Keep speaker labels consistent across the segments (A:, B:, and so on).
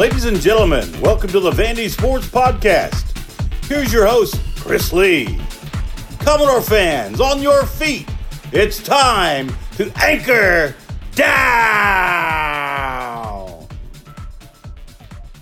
A: Ladies and gentlemen, welcome to the Vandy Sports Podcast. Here's your host, Chris Lee. Commodore fans, on your feet. It's time to anchor down.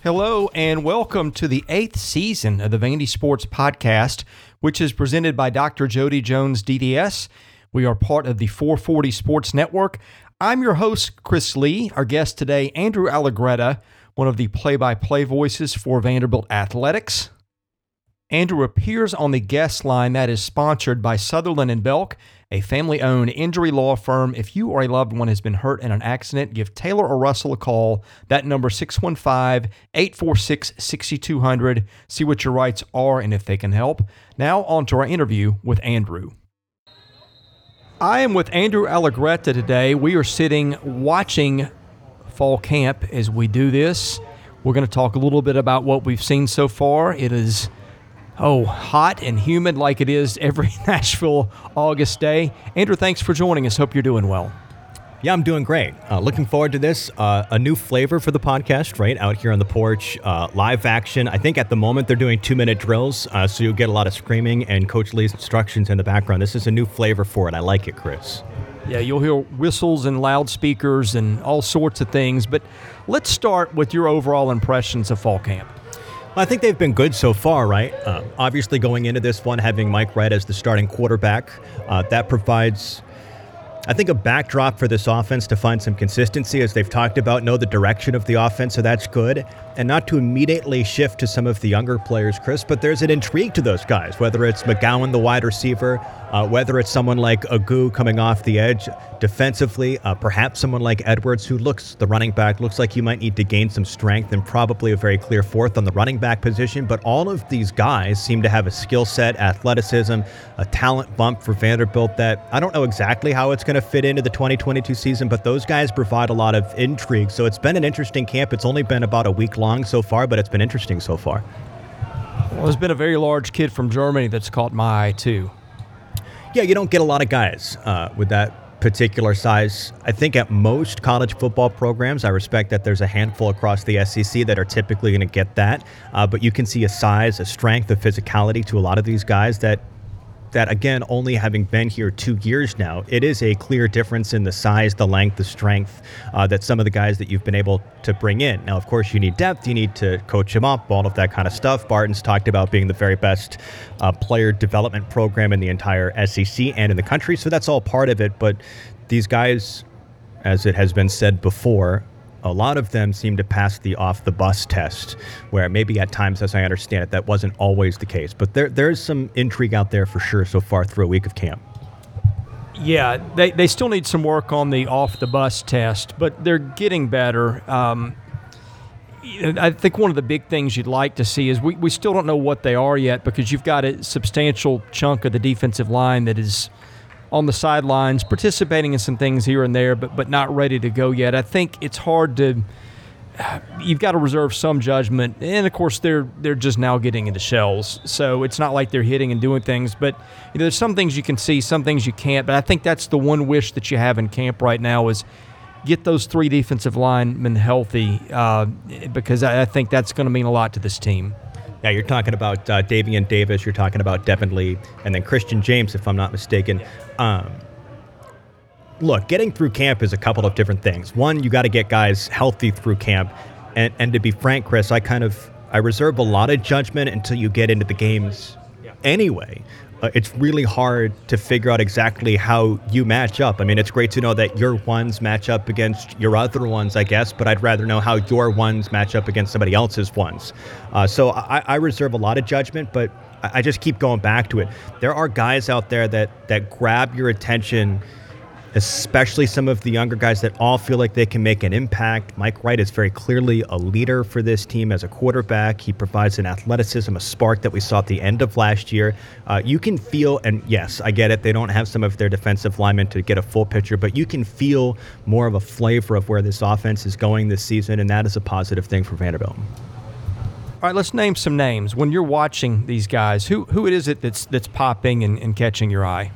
B: Hello, and welcome to the eighth season of the Vandy Sports Podcast, which is presented by Dr. Jody Jones DDS. We are part of the 440 Sports Network. I'm your host, Chris Lee. Our guest today, Andrew Allegretta, one of the play by play voices for Vanderbilt Athletics. Andrew appears on the guest line that is sponsored by Sutherland and Belk, a family owned injury law firm. If you or a loved one has been hurt in an accident, give Taylor or Russell a call. That number 615 846 6200. See what your rights are and if they can help. Now, on to our interview with Andrew. I am with Andrew Allegretta today. We are sitting watching fall camp as we do this. We're going to talk a little bit about what we've seen so far. It is oh hot and humid like it is every Nashville August day. Andrew, thanks for joining us. Hope you're doing well.
C: Yeah, I'm doing great. Uh, looking forward to this. Uh, a new flavor for the podcast, right? Out here on the porch, uh, live action. I think at the moment they're doing two minute drills, uh, so you'll get a lot of screaming and Coach Lea's instructions in the background. This is a new flavor for it. I like it, Chris.
B: Yeah, you'll hear whistles and loudspeakers and all sorts of things. But let's start with your overall impressions of fall camp.
C: I think they've been good so far, right? Uh, obviously, going into this one, having Mike Wright as the starting quarterback, uh, that provides I think a backdrop for this offense to find some consistency, as they've talked about, know the direction of the offense, so that's good. And not to immediately shift to some of the younger players, Chris, but there's an intrigue to those guys, whether it's McGowan, the wide receiver, uh, whether it's someone like Agu coming off the edge defensively, uh, perhaps someone like Edwards, who looks, the running back, looks like he might need to gain some strength and probably a very clear fourth on the running back position. But all of these guys seem to have a skill set, athleticism, a talent bump for Vanderbilt that I don't know exactly how it's going to fit into the 2022 season, but those guys provide a lot of intrigue. So it's been an interesting camp. It's only been about a week long so far, but it's been interesting so far.
B: Well, there's been a very large kid from Germany that's caught my eye, too.
C: Yeah, you don't get a lot of guys uh, with that particular size. I think at most college football programs, I respect that there's a handful across the SEC that are typically going to get that. Uh, but you can see a size, a strength, a physicality to a lot of these guys that that again, only having been here two years now, it is a clear difference in the size, the length, the strength uh, that some of the guys that you've been able to bring in. Now, of course, you need depth, you need to coach them up, all of that kind of stuff. Barton's talked about being the very best uh, player development program in the entire SEC and in the country, so that's all part of it. But these guys, as it has been said before, a lot of them seem to pass the off the bus test, where maybe at times, as I understand it, that wasn't always the case. But there, there's some intrigue out there for sure so far through a week of camp.
B: Yeah, they, they still need some work on the off the bus test, but they're getting better. Um, I think one of the big things you'd like to see is we, we still don't know what they are yet because you've got a substantial chunk of the defensive line that is on the sidelines, participating in some things here and there, but but not ready to go yet. I think it's hard to. You've got to reserve some judgment, and of course they're they're just now getting into shells, so it's not like they're hitting and doing things. But you know, there's some things you can see, some things you can't. But I think that's the one wish that you have in camp right now is get those three defensive linemen healthy, uh, because I, I think that's going to mean a lot to this team.
C: Yeah, you're talking about uh, Daevion Davis, you're talking about Devin Lee, and then Christian James, if I'm not mistaken. Um, look, getting through camp is a couple of different things. One, you got to get guys healthy through camp, and and to be frank, Chris, I kind of I reserve a lot of judgment until you get into the games. Anyway, uh, it's really hard to figure out exactly how you match up. I mean, it's great to know that your ones match up against your other ones, I guess, but I'd rather know how your ones match up against somebody else's ones. Uh, so I, I, reserve a lot of judgment, but I, I just keep going back to it. There are guys out there that that grab your attention especially some of the younger guys that all feel like they can make an impact. Mike Wright is very clearly a leader for this team as a quarterback. He provides an athleticism, a spark that we saw at the end of last year. Uh, you can feel, and yes, I get it, they don't have some of their defensive linemen to get a full picture, but you can feel more of a flavor of where this offense is going this season, and that is a positive thing for Vanderbilt.
B: All right, let's name some names. When you're watching these guys, who who is it that's that's popping and, and catching your eye?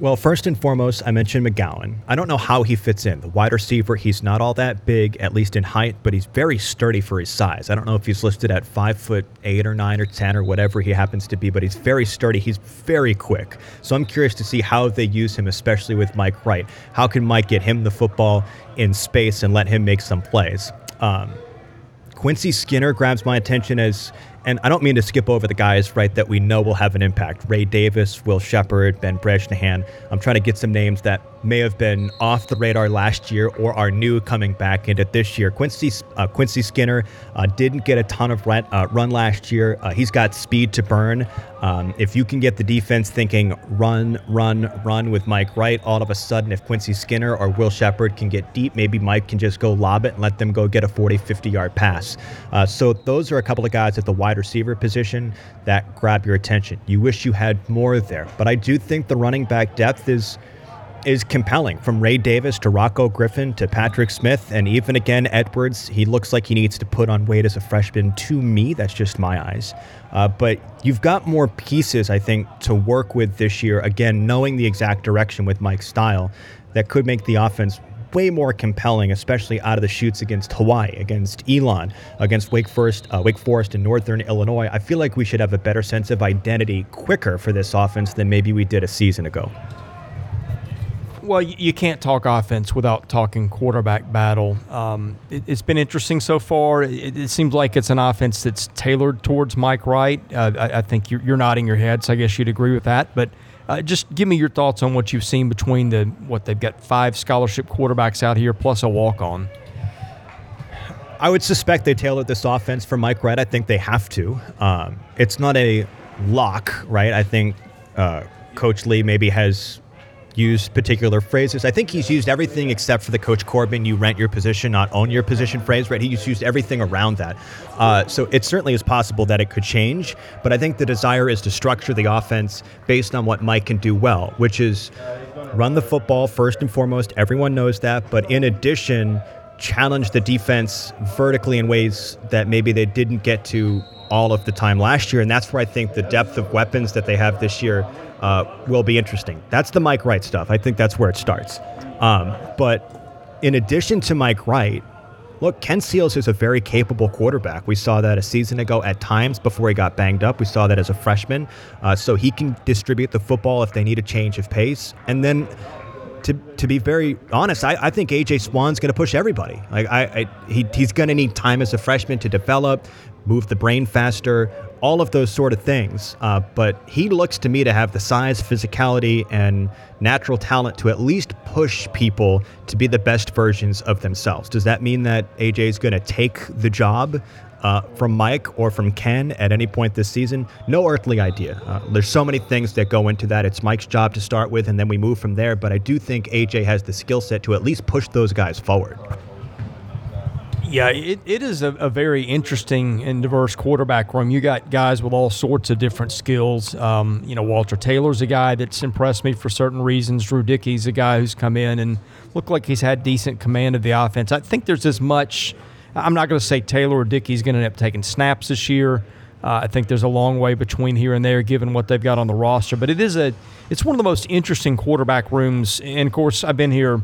C: Well, first and foremost, I mentioned McGowan. I don't know how he fits in. The wide receiver, he's not all that big, at least in height, but he's very sturdy for his size. I don't know if he's listed at five foot eight or nine or ten or whatever he happens to be, but he's very sturdy. He's very quick. So I'm curious to see how they use him, especially with Mike Wright. How can Mike get him the football in space and let him make some plays? Um, Quincy Skinner grabs my attention as and I don't mean to skip over the guys, right, that we know will have an impact. Ray Davis, Will Sheppard, Ben Bresnahan. I'm trying to get some names that may have been off the radar last year or are new coming back into this year. Quincy uh, Quincy Skinner uh, didn't get a ton of run, uh, run last year. Uh, he's got speed to burn. Um, if you can get the defense thinking run, run, run with Mike Wright, all of a sudden, if Quincy Skinner or Will Sheppard can get deep, maybe Mike can just go lob it and let them go get a 40, 50 yard pass. Uh, so those are a couple of guys at the wide receiver position that grab your attention. You wish you had more there, but I do think the running back depth is is compelling from Ray Davis to Rocko Griffin to Patrick Smith and even again Edwards. He looks like he needs to put on weight as a freshman to me. That's just my eyes. Uh, but you've got more pieces, I think, to work with this year. Again, knowing the exact direction with Mike's style that could make the offense way more compelling, especially out of the chutes against Hawaii, against Elon, against Wake Forest, uh, Wake Forest and Northern Illinois. I feel like we should have a better sense of identity quicker for this offense than maybe we did a season ago.
B: Well, you can't talk offense without talking quarterback battle. Um, it, has been interesting so far. It, it, seems like it's an offense that's tailored towards Mike Wright. Uh, I, I, think you're, you're, nodding your head, so I guess you'd agree with that. But uh, just give me your thoughts on what you've seen between the what they've got five scholarship quarterbacks out here plus a walk on.
C: I would suspect they tailored this offense for Mike Wright. I think they have to. Um, it's not a lock, right? I think uh, Coach Lea maybe has used particular phrases. I think he's used everything except for the Coach Corbin, you rent your position, not own your position phrase, right? He's used everything around that. Uh, so it certainly is possible that it could change, but I think the desire is to structure the offense based on what Mike can do well, which is run the football first and foremost. Everyone knows that. But in addition, challenge the defense vertically in ways that maybe they didn't get to all of the time last year. And that's where I think the depth of weapons that they have this year uh, will be interesting. That's the Mike Wright stuff. I think that's where it starts. Um, but in addition to Mike Wright, look, Ken Seals is a very capable quarterback. We saw that a season ago at times before he got banged up. We saw that as a freshman. Uh, so he can distribute the football if they need a change of pace. And then to, to be very honest, I, I think AJ Swann's going to push everybody. Like I, I he, he's going to need time as a freshman to develop, move the brain faster, all of those sort of things. Uh, but he looks to me to have the size, physicality, and natural talent to at least push people to be the best versions of themselves. Does that mean that AJ is going to take the job? Uh, from Mike or from Ken at any point this season? No earthly idea. Uh, there's so many things that go into that. It's Mike's job to start with, and then we move from there. But I do think AJ has the skill set to at least push those guys forward.
B: Yeah, it, it is a, a, very interesting and diverse quarterback room. You got guys with all sorts of different skills. Um, you know, Walter Taylor's a guy that's impressed me for certain reasons. Drew Dickey's a guy who's come in and looked like he's had decent command of the offense. I think there's as much. I'm not going to say Taylor or Dickey's going to end up taking snaps this year. Uh, I think there's a long way between here and there, given what they've got on the roster. But it is a, it's one of the most interesting quarterback rooms. And of course, I've been here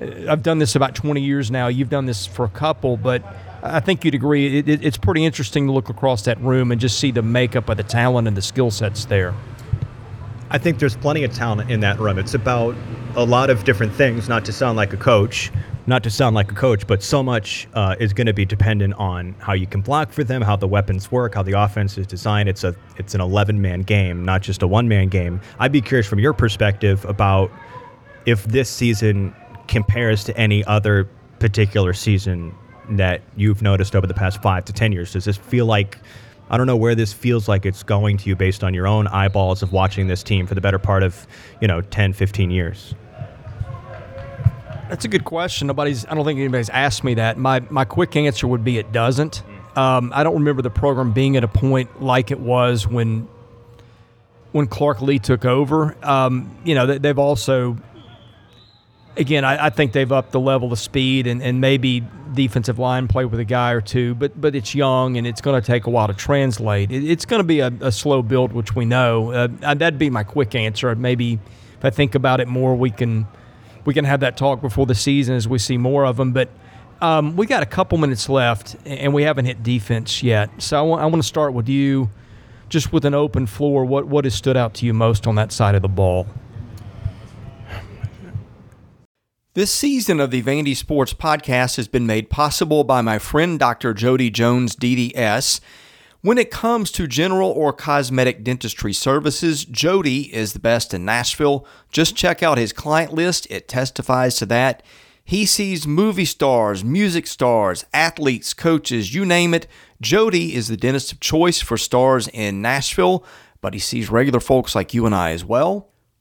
B: I've done this about 20 years now. You've done this for a couple, but I think you'd agree it, it, it's pretty interesting to look across that room and just see the makeup of the talent and the skill sets there.
C: I think there's plenty of talent in that room. It's about a lot of different things, not to sound like a coach, not to sound like a coach, but so much uh, is going to be dependent on how you can block for them, how the weapons work, how the offense is designed. It's a it's an 11 man game, not just a one man game. I'd be curious from your perspective about if this season compares to any other particular season that you've noticed over the past five to 10 years? Does this feel like, I don't know where this feels like it's going to you based on your own eyeballs of watching this team for the better part of, you know, 10, 15 years?
B: That's a good question. Nobody's, I don't think anybody's asked me that. My, my quick answer would be it doesn't. Um, I don't remember the program being at a point like it was when when Clark Lea took over. Um, you know, they, have also again, I, I, think they've upped the level of speed and, and maybe defensive line play with a guy or two, but but it's young and it's going to take a while to translate. It, it's going to be a, a, slow build, which we know. Uh, that'd be my quick answer. Maybe if I think about it more, we can we can have that talk before the season as we see more of them. But um, we got a couple minutes left, and we haven't hit defense yet. So I want, I want to start with you, just with an open floor. What what has stood out to you most on that side of the ball? This season of the Vandy Sports Podcast has been made possible by my friend Dr. Jody Jones, DDS. When it comes to general or cosmetic dentistry services, Jody is the best in Nashville. Just check out his client list, it testifies to that. He sees movie stars, music stars, athletes, coaches, you name it. Jody is the dentist of choice for stars in Nashville, but he sees regular folks like you and I as well.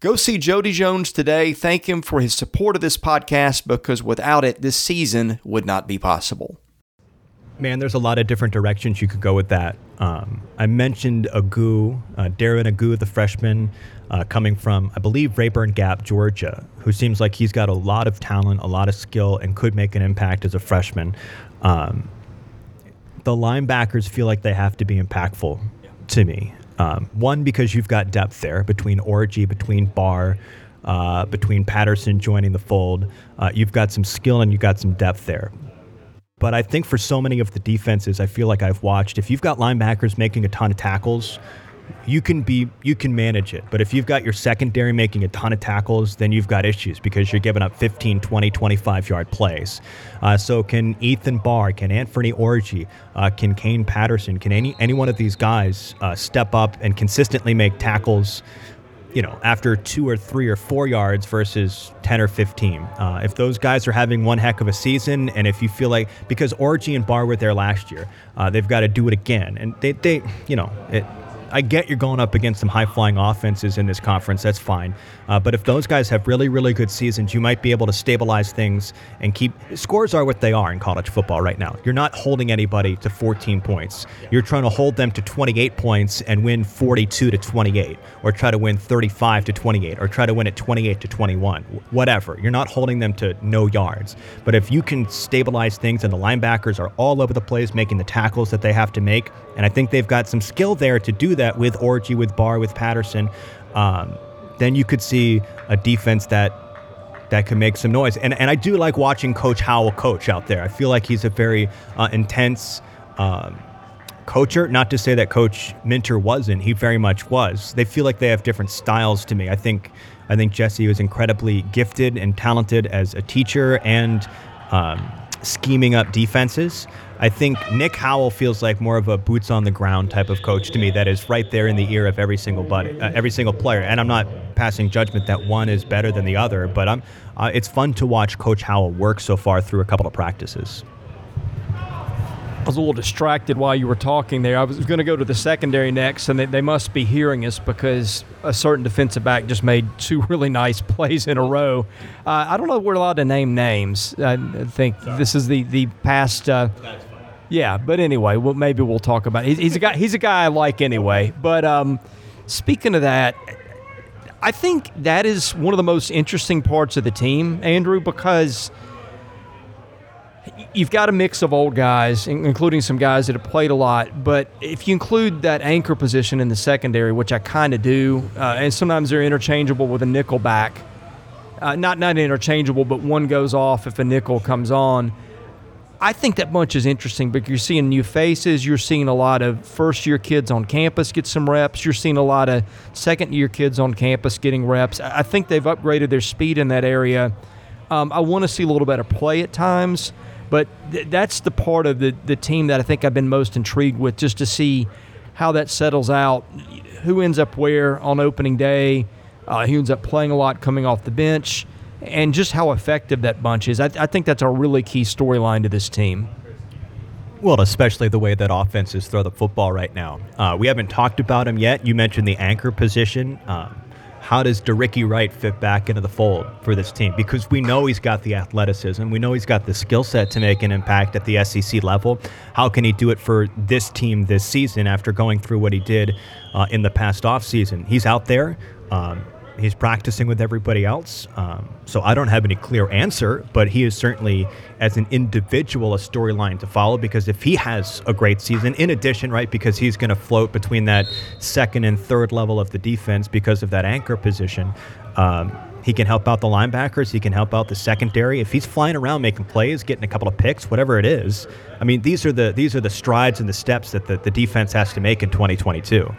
B: Go see Jody Jones today. Thank him for his support of this podcast because without it, this season would not be possible.
C: Man, there's a lot of different directions you could go with that. Um, I mentioned Agu, uh, Darren Agu, the freshman, uh, coming from, I believe, Rabun Gap, Georgia, who seems like he's got a lot of talent, a lot of skill, and could make an impact as a freshman. Um, the linebackers feel like they have to be impactful to me. Um, one, because you've got depth there between Orji, between Barr, uh, between Patterson joining the fold. Uh, you've got some skill and you've got some depth there. But I think for so many of the defenses, I feel like I've watched, if you've got linebackers making a ton of tackles, you can be you can manage it but if you've got your secondary making a ton of tackles then you've got issues because you're giving up 15 20 25 yard plays uh, so can ethan barr can anthony orji uh, can kane patterson can any any one of these guys uh, step up and consistently make tackles you know, after two or three or four yards versus 10 or 15. Uh, if those guys are having one heck of a season, and if you feel like, because Orji and Barr were there last year, uh, they've got to do it again. And they, they you know, it, I get you're going up against some high flying offenses in this conference. That's fine. Uh, but if those guys have really, really good seasons, you might be able to stabilize things and keep. Scores are what they are in college football right now. You're not holding anybody to 14 points. You're trying to hold them to 28 points and win 42 to 28, or try to win 35 to 28, or try to win at 28 to 21. Whatever. You're not holding them to no yards. But if you can stabilize things and the linebackers are all over the place making the tackles that they have to make, and I think they've got some skill there to do that with Orji, with Barr, with Patterson, um, then you could see a defense that that can make some noise. And and I do like watching Coach Howell coach out there. I feel like he's a very uh, intense. Um, coacher. Not to say that Coach Minter wasn't; he very much was. They feel like they have different styles to me. I think I think Jesse was incredibly gifted and talented as a teacher and um, scheming up defenses. I think Nick Howell feels like more of a boots on the ground type of coach to me that is right there in the ear of every single buddy, uh, every single player. And I'm not passing judgment that one is better than the other, but I'm uh, it's fun to watch Coach Howell work so far through a couple of practices.
B: I was a little distracted while you were talking there. I was going to go to the secondary next, and they, they, must be hearing us because a certain defensive back just made two really nice plays in a row. Uh, I don't know if we're allowed to name names. I think Sorry. this is the the past. Uh, yeah, but anyway, well, maybe we'll talk about. It. He's a guy. He's a guy I like anyway. But um, speaking of that, I think that is one of the most interesting parts of the team, Andrew, because you've got a mix of old guys, including some guys that have played a lot. But if you include that anchor position in the secondary, which I kind of do, uh, and sometimes they're interchangeable with a nickel back. Uh, not not interchangeable, but one goes off if a nickel comes on. I think that bunch is interesting because you're seeing new faces. You're seeing a lot of first year kids on campus get some reps. You're seeing a lot of second year kids on campus getting reps. I think they've upgraded their speed in that area. Um, I want to see a little better play at times. But th- that's the part of the, the team that I think I've been most intrigued with, just to see how that settles out. Who ends up where on opening day? Uh, who ends up playing a lot coming off the bench? And just how effective that bunch is. I, I think that's a really key storyline to this team.
C: Well, especially the way that offenses throw the football right now. Uh, we haven't talked about them yet. You mentioned the anchor position. Um, how does DeRicky Wright fit back into the fold for this team? Because we know he's got the athleticism, we know he's got the skill set to make an impact at the SEC level. How can he do it for this team this season after going through what he did uh, in the past offseason? He's out there. Um, He's practicing with everybody else. Um, so I don't have any clear answer, but he is certainly, as an individual, a storyline to follow because if he has a great season, in addition, right, because he's going to float between that second and third level of the defense because of that anchor position. Um, he can help out the linebackers. He can help out the secondary. If he's flying around making plays, getting a couple of picks, whatever it is, I mean, these are the these are the strides and the steps that the, the defense has to make in 2022.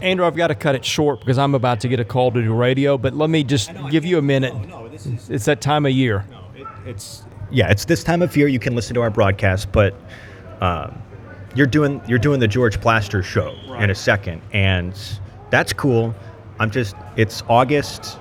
B: Andrew, I've got to cut it short because I'm about to get a call to do radio, but let me just give you a minute. No, it's that time of year.
C: No, it's yeah, it's this time of year you can listen to our broadcast, but um, you're doing you're doing the George Plaster show right. in a second, and that's cool. I'm just it's August.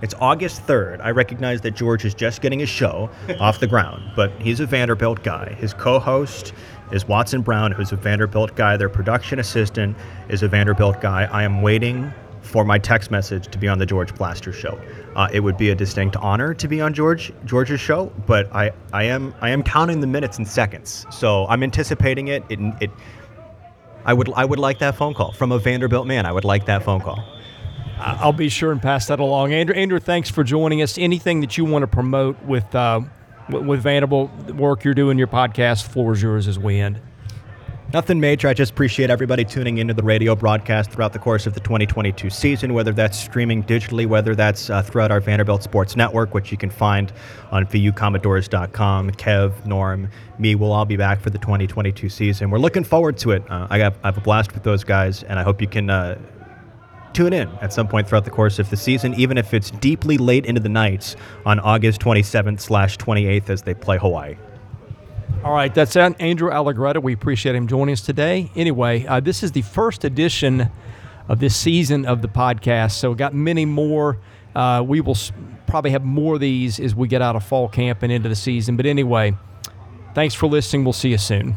C: It's August 3rd. I recognize that George is just getting his show off the ground, but he's a Vanderbilt guy. His co host is Watson Brown, who's a Vanderbilt guy. Their production assistant is a Vanderbilt guy. I am waiting for my text message to be on the George Plaster show. Uh, it would be a distinct honor to be on George George's show, but I, I am I am counting the minutes and seconds. So I'm anticipating it. It, it I would I would like that phone call from a Vanderbilt man. I would like that phone call.
B: I'll be sure and pass that along. Andrew, Andrew, thanks for joining us. Anything that you want to promote with uh, with Vanderbilt work you're doing, your podcast, floor is yours as we end.
C: Nothing major. I just appreciate everybody tuning into the radio broadcast throughout the course of the 2022 season, whether that's streaming digitally, whether that's uh, throughout our Vanderbilt Sports Network, which you can find on VUCommodores.com. Kev, Norm, me will all be back for the 2022 season. We're looking forward to it. Uh, I, have, I have a blast with those guys, and I hope you can uh, tune in at some point throughout the course of the season, even if it's deeply late into the nights on August 27th slash 28th as they play Hawaii.
B: All right, that's Andrew Allegretta. We appreciate him joining us today. Anyway, uh, this is the first edition of this season of the podcast, so we got many more. Uh, we will probably have more of these as we get out of fall camp and into the season. But anyway, thanks for listening. We'll see you soon.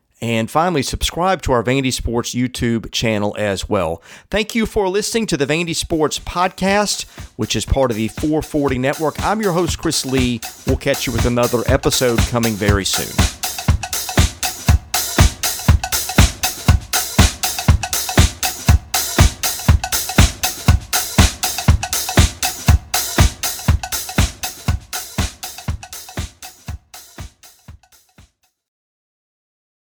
B: And finally, subscribe to our Vandy Sports YouTube channel as well. Thank you for listening to the Vandy Sports Podcast, which is part of the 440 Network. I'm your host, Chris Lee. We'll catch you with another episode coming very soon.